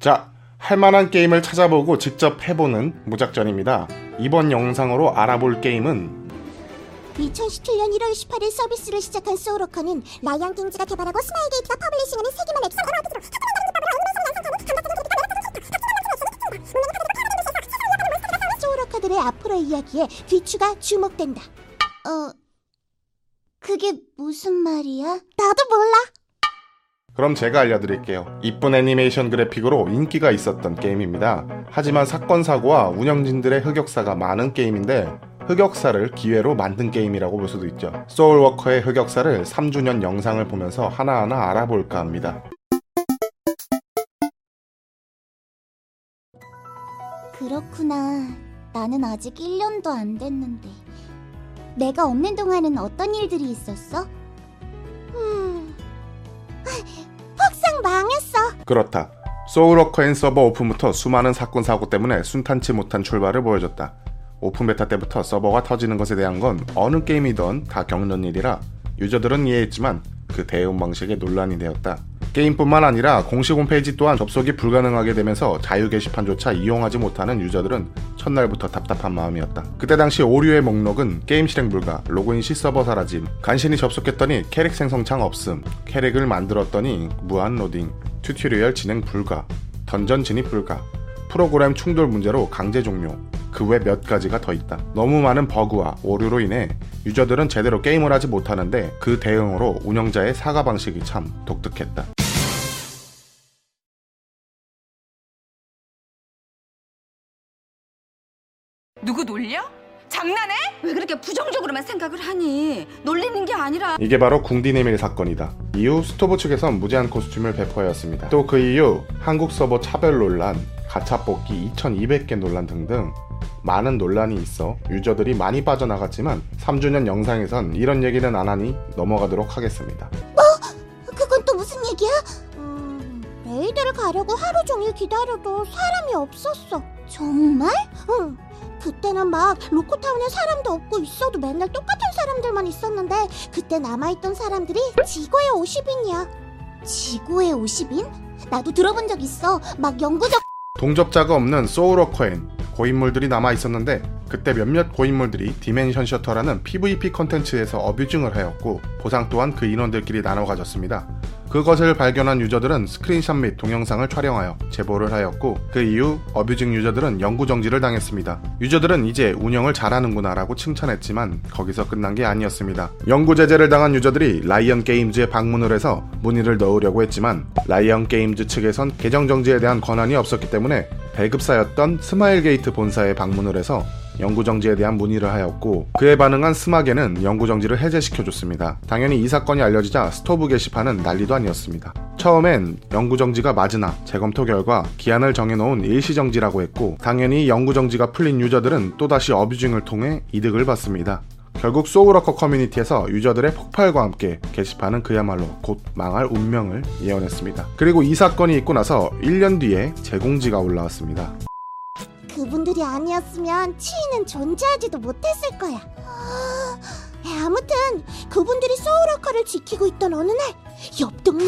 자, 할만한 게임을 찾아보고 직접 해보는 무작전입니다. 이번 영상으로 알아볼 게임은 2017년 1월 18일 서비스를 시작한 소울워커는 라이언 킹즈가 개발하고 스마일게이트가 퍼블리싱하는 세계만 엑스 소울워커들의 앞으로의 이야기에 귀추가 주목된다. 어, 그게 무슨 말이야? 나도 몰라. 그럼 제가 알려드릴게요. 이쁜 애니메이션 그래픽으로 인기가 있었던 게임입니다. 하지만 사건 사고와 운영진들의 흑역사가 많은 게임인데 흑역사를 기회로 만든 게임이라고 볼 수도 있죠. 소울워커의 흑역사를 3주년 영상을 보면서 하나하나 알아볼까 합니다. 그렇구나. 나는 아직 1년도 안 됐는데. 내가 없는 동안은 어떤 일들이 있었어? 그렇다. 소울워커는 서버 오픈부터 수많은 사건 사고 때문에 순탄치 못한 출발을 보여줬다. 오픈 베타 때부터 서버가 터지는 것에 대한 건 어느 게임이든 다 겪는 일이라 유저들은 이해했지만 그 대응 방식에 논란이 되었다. 게임뿐만 아니라 공식 홈페이지 또한 접속이 불가능하게 되면서 자유 게시판조차 이용하지 못하는 유저들은 첫날부터 답답한 마음이었다. 그때 당시 오류의 목록은 게임 실행 불가, 로그인 시 서버 사라짐, 간신히 접속했더니 캐릭 생성창 없음, 캐릭을 만들었더니 무한 로딩, 튜토리얼 진행 불가, 던전 진입 불가, 프로그램 충돌 문제로 강제 종료, 그 외 몇 가지가 더 있다. 너무 많은 버그와 오류로 인해 유저들은 제대로 게임을 하지 못하는데 그 대응으로 운영자의 사과 방식이 참 독특했다. 정적으로만 생각을 하니? 놀리는 게 아니라 이게 바로 궁디네밀 사건이다. 이후 스토브 측에선 무제한 코스튬을 배포하였습니다. 또 그 이후 한국 서버 차별 논란, 가차 뽑기 2200개 논란 등등 많은 논란이 있어 유저들이 많이 빠져나갔지만 3주년 영상에선 이런 얘기는 안 하니 넘어가도록 하겠습니다. 그건 또 무슨 얘기야? 음, 레이드를 가려고 하루 종일 기다려도 사람이 없었어. 정말? 응. 그때는 막 로코타운에 사람도 없고 있어도 맨날 똑같은 사람들만 있었는데 그때 남아있던 사람들이 지구의 50인이야. 지구의 50인? 나도 들어본 적 있어. 막 영구적 동접자가 없는 소울워커엔 고인물들이 남아 있었는데 그때 몇몇 고인물들이 디멘션 셔터라는 PVP 컨텐츠에서 어뷰징을 하였고 보상 또한 그 인원들끼리 나눠 가졌습니다. 그것을 발견한 유저들은 스크린샷 및 동영상을 촬영하여 제보를 하였고 그 이후 어뷰징 유저들은 영구 정지를 당했습니다. 유저들은 이제 운영을 잘하는구나라고 칭찬했지만 거기서 끝난 게 아니었습니다. 영구 제재를 당한 유저들이 라이언 게임즈에 방문을 해서 문의를 넣으려고 했지만 라이언 게임즈 측에선 계정 정지에 대한 권한이 없었기 때문에 배급사였던 스마일 게이트 본사에 방문을 해서 영구정지에 대한 문의를 하였고 그에 반응한 스마게는 영구정지를 해제시켜줬습니다. 당연히 이 사건이 알려지자 스토브 게시판은 난리도 아니었습니다. 처음엔 영구정지가 맞으나 재검토 결과 기한을 정해놓은 일시정지라고 했고 당연히 영구정지가 풀린 유저들은 또다시 어뷰징을 통해 이득을 받습니다. 결국 소울워커 커뮤니티에서 유저들의 폭발과 함께 게시판은 그야말로 곧 망할 운명을 예언했습니다. 그리고 이 사건이 있고 나서 1년 뒤에 재공지가 올라왔습니다. 그분들이 아니었으면 치이는 존재하지도 못했을 거야. 아, 아무튼 그분들이 소울워커를 지키고 있던 어느 날 옆동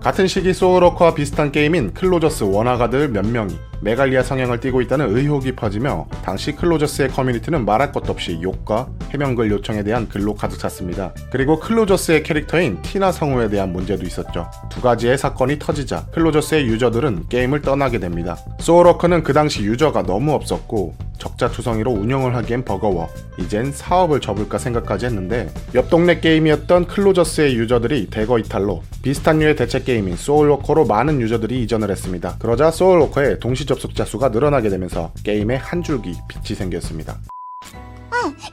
같은 시기 소울워커와 비슷한 게임인 클로저스 원화가들 몇 명이 메갈리아 성향을 띠고 있다는 의혹이 퍼지며 당시 클로저스의 커뮤니티는 말할 것도 없이 욕과 해명글 요청에 대한 글로 가득 찼습니다. 그리고 클로저스의 캐릭터인 티나 성우에 대한 문제도 있었죠. 두 가지의 사건이 터지자 클로저스의 유저들은 게임을 떠나게 됩니다. 소울워커는 그 당시 유저가 너무 없었고 적자투성이로 운영을 하기엔 버거워 이젠 사업을 접을까 생각까지 했는데 옆 동네 게임이었던 클로저스의 유저들이 대거 이탈로 비슷한 류의 대체 게임인 소울워커로 많은 유저들이 이전을 했습니다. 그러자 소울워커의 동시 접속자 수가 늘어나게 되면서 게임에 한 줄기 빛이 생겼습니다.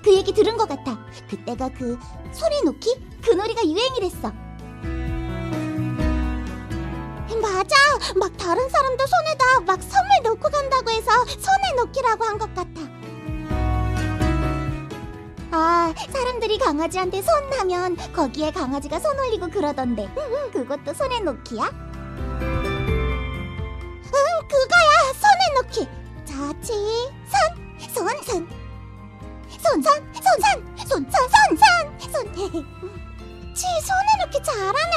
아, 그 얘기 들은 것 같아. 그때가 그 소리 놓기? 그 놀이가 유행이랬어. 맞아. 막 다른 사람도 손에다 막 선물 놓고 간다고 해서 손에 놓기라고 한 것 같아. 아, 사람들이 강아지한테 손 하면 거기에 강아지가 손 올리고 그러던데. 응, 그것도 손에 놓기야? 응, 그거야. 손에 놓기. 자치, 손, 손, 손. 손선, 손선, 손선, 손선, 손. 치, 손에 놓기 잘하네.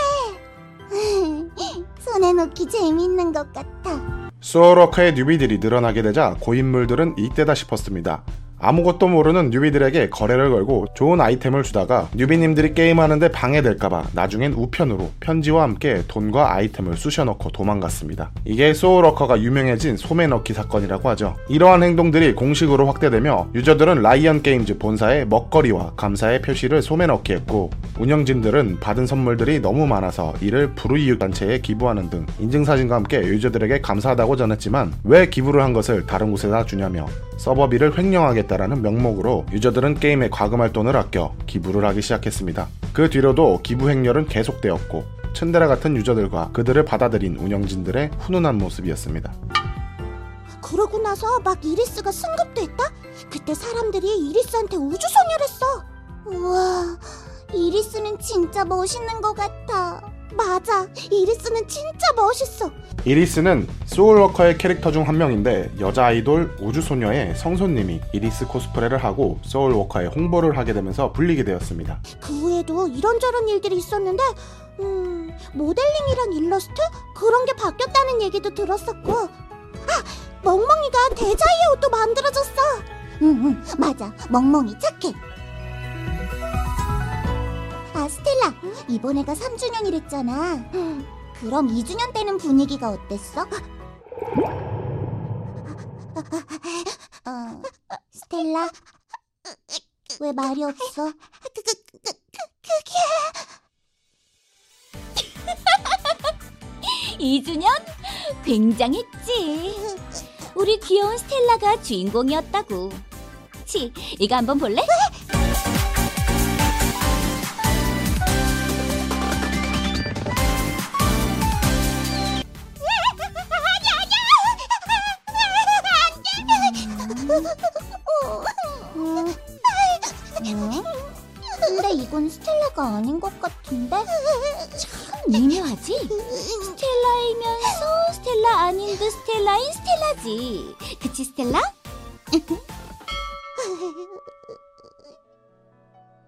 손에 놓기 재밌는 것 같아. 소울워커의 뉴비들이 늘어나게 되자 고인물들은 이때다 싶었습니다. 아무것도 모르는 뉴비들에게 거래를 걸고 좋은 아이템을 주다가 뉴비님들이 게임하는데 방해될까봐 나중엔 우편으로 편지와 함께 돈과 아이템을 쑤셔넣고 도망갔습니다. 이게 소울워커가 유명해진 소매 넣기 사건이라고 하죠. 이러한 행동들이 공식으로 확대되며 유저들은 라이언 게임즈 본사에 먹거리와 감사의 표시를 소매 넣기 했고 운영진들은 받은 선물들이 너무 많아서 이를 불우이웃 단체에 기부하는 등 인증사진과 함께 유저들에게 감사하다고 전했지만 왜 기부를 한 것을 다른 곳에다 주냐며 서버비를 횡령하겠다라는 명목으로 유저들은 게임에 과금할 돈을 아껴 기부를 하기 시작했습니다. 그 뒤로도 기부 행렬은 계속되었고 츤데레 같은 유저들과 그들을 받아들인 운영진들의 훈훈한 모습이었습니다. 그러고 나서 막 이리스가 승급됐다? 그때 사람들이 이리스한테 우주소녀를 써. 우와, 이리스는 진짜 멋있는 것 같아. 맞아, 이리스는 진짜 멋있어. 이리스는 소울워커의 캐릭터 중 한 명인데 여자 아이돌 우주소녀의 성소님이 이리스 코스프레를 하고 소울워커의 홍보를 하게 되면서 불리게 되었습니다. 그 후에도 이런저런 일들이 있었는데, 음, 모델링이랑 일러스트? 그런 게 바뀌었다는 얘기도 들었었고, 아, 멍멍이가 대자이의 옷도 만들어줬어. 응, 응, 맞아. 멍멍이 착해. 아, 스텔라, 이번에가 3주년이랬잖아. 그럼 2주년 때는 분위기가 어땠어? 어, 스텔라, 왜 말이 없어? 그, 그, 그, 그게... 2주년? 굉장했지. 우리 귀여운 스텔라가 주인공이었다고. 치, 이거 한번 볼래? 스텔라지. 그치, 스텔라?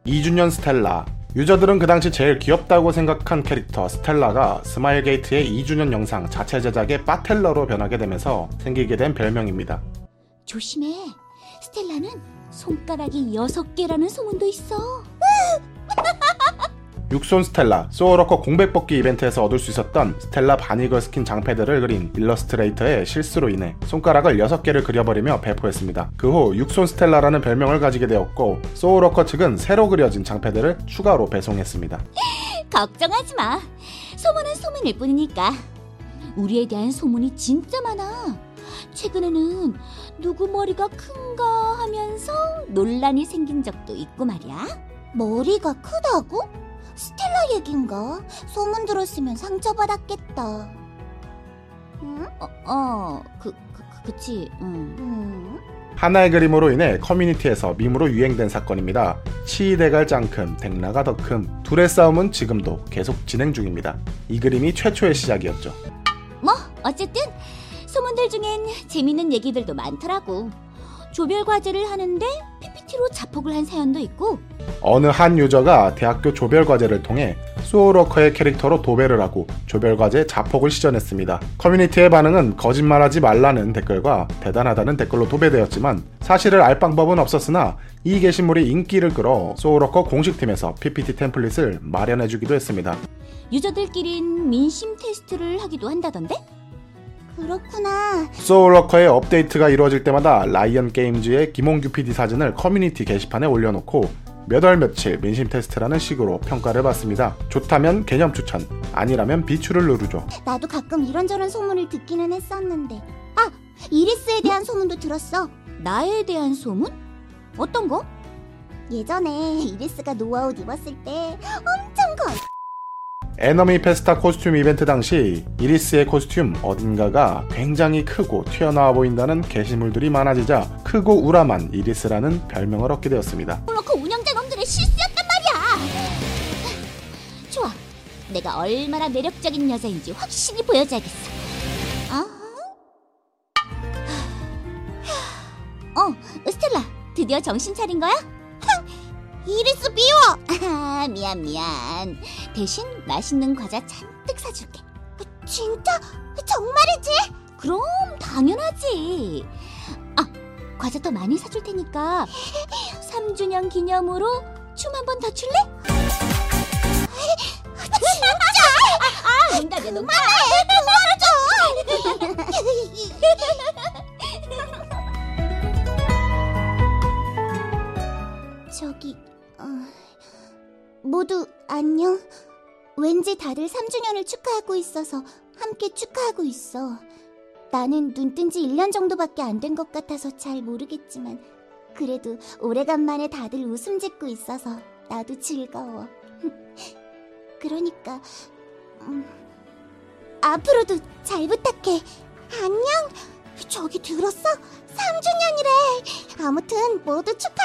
2주년 스텔라 유저들은 그 당시 제일 귀엽다고 생각한 캐릭터 스텔라가 스마일 게이트의 2주년 영상 자체 제작의 바텔러로 변하게 되면서 생기게 된 별명입니다. 조심해. 스텔라는 손가락이 여섯 개라는 소문도 있어. 육손 스텔라, 소울워커 공백 뽑기 이벤트에서 얻을 수 있었던 스텔라 바니걸 스킨 장패드를 그린 일러스트레이터의 실수로 인해 손가락을 6개를 그려버리며 배포했습니다. 그 후 육손 스텔라라는 별명을 가지게 되었고 소울워커 측은 새로 그려진 장패드를 추가로 배송했습니다. 걱정하지 마. 소문은 소문일 뿐이니까. 우리에 대한 소문이 진짜 많아. 최근에는 누구 머리가 큰가 하면서 논란이 생긴 적도 있고 말이야. 머리가 크다고? 스텔라 얘긴가? 소문 들었으면 상처받았겠다. 응? 어, 어 그, 그, 그 그치. 응. 음. 하나의 그림으로 인해 커뮤니티에서 밈으로 유행된 사건입니다. 치이대갈 짱큼, 댕라가 더 큼. 둘의 싸움은 지금도 계속 진행 중입니다. 이 그림이 최초의 시작이었죠. 뭐 어쨌든 소문들 중엔 재밌는 얘기들도 많더라고. 조별 과제를 하는데 PPT로 자폭을 한 사연도 있고 어느 한 유저가 대학교 조별과제를 통해 소울워커의 캐릭터로 도배를 하고 조별과제 자폭을 시전했습니다. 커뮤니티의 반응은 거짓말하지 말라는 댓글과 대단하다는 댓글로 도배되었지만 사실을 알 방법은 없었으나 이 게시물이 인기를 끌어 소울워커 공식팀에서 PPT 템플릿을 마련해주기도 했습니다. 유저들끼린 민심 테스트를 하기도 한다던데? 그렇구나. 소울워커의 업데이트가 이루어질 때마다 라이언 게임즈의 김홍규 PD 사진을 커뮤니티 게시판에 올려놓고 몇 월 며칠 민심 테스트라는 식으로 평가를 받습니다. 좋다면 개념 추천, 아니라면 비추를 누르죠. 나도 가끔 이런저런 소문을 듣기는 했었는데. 아, 이리스에 대한 소문도 들었어. 나에 대한 소문? 어떤 거? 예전에 이리스가 노아옷 입었을 때 엄청 커. 에너미 페스타 코스튬 이벤트 당시 이리스의 코스튬 어딘가가 굉장히 크고 튀어나와 보인다는 게시물들이 많아지자 크고 우람한 이리스라는 별명을 얻게 되었습니다. 그 운영자 놈들의 실수였단 말이야. 좋아. 내가 얼마나 매력적인 여자인지 확실히 보여줘야겠어. 아, 어, 스텔라. 드디어 정신 차린 거야? 이리스 미워. 아, 미안 미안. 대신 맛있는 과자 잔뜩 사줄게. 진짜? 정말이지? 그럼 당연하지. 아, 과자 더 많이 사줄 테니까 3주년 기념으로 춤 한 번 더 출래? 진짜? 아, 농담이야, 농담. 저기, 어, 모두 안녕. 왠지 다들 3주년을 축하하고 있어서 함께 축하하고 있어. 나는 눈 뜬 지 1년 정도밖에 안 된 것 같아서 잘 모르겠지만, 그래도 오래간만에 다들 웃음 짓고 있어서 나도 즐거워. 그러니까, 음, 앞으로도 잘 부탁해. 안녕? 저기 들었어? 3주년이래. 아무튼 모두 축하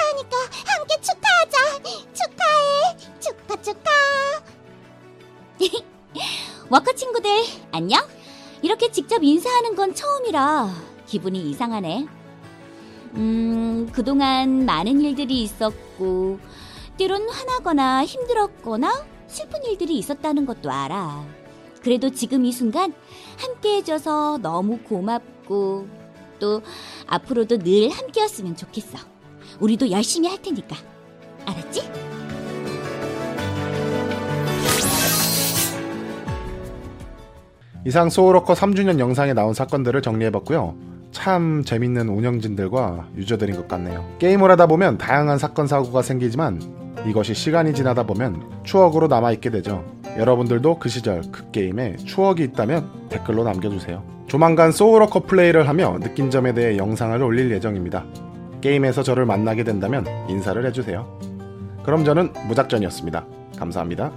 건 처음이라 기분이 이상하네. 음, 그동안 많은 일들이 있었고, 때론 화나거나 힘들었거나 슬픈 일들이 있었다는 것도 알아. 그래도 지금 이 순간 함께 해줘서 너무 고맙고, 또 앞으로도 늘 함께였으면 좋겠어. 우리도 열심히 할 테니까. 알았지? 이상 소울워커 3주년 영상에 나온 사건들을 정리해봤고요. 참 재밌는 운영진들과 유저들인 것 같네요. 게임을 하다 보면 다양한 사건 사고가 생기지만 이것이 시간이 지나다 보면 추억으로 남아있게 되죠. 여러분들도 그 시절 그 게임에 추억이 있다면 댓글로 남겨주세요. 조만간 소울워커 플레이를 하며 느낀 점에 대해 영상을 올릴 예정입니다. 게임에서 저를 만나게 된다면 인사를 해주세요. 그럼 저는 무작전이었습니다. 감사합니다.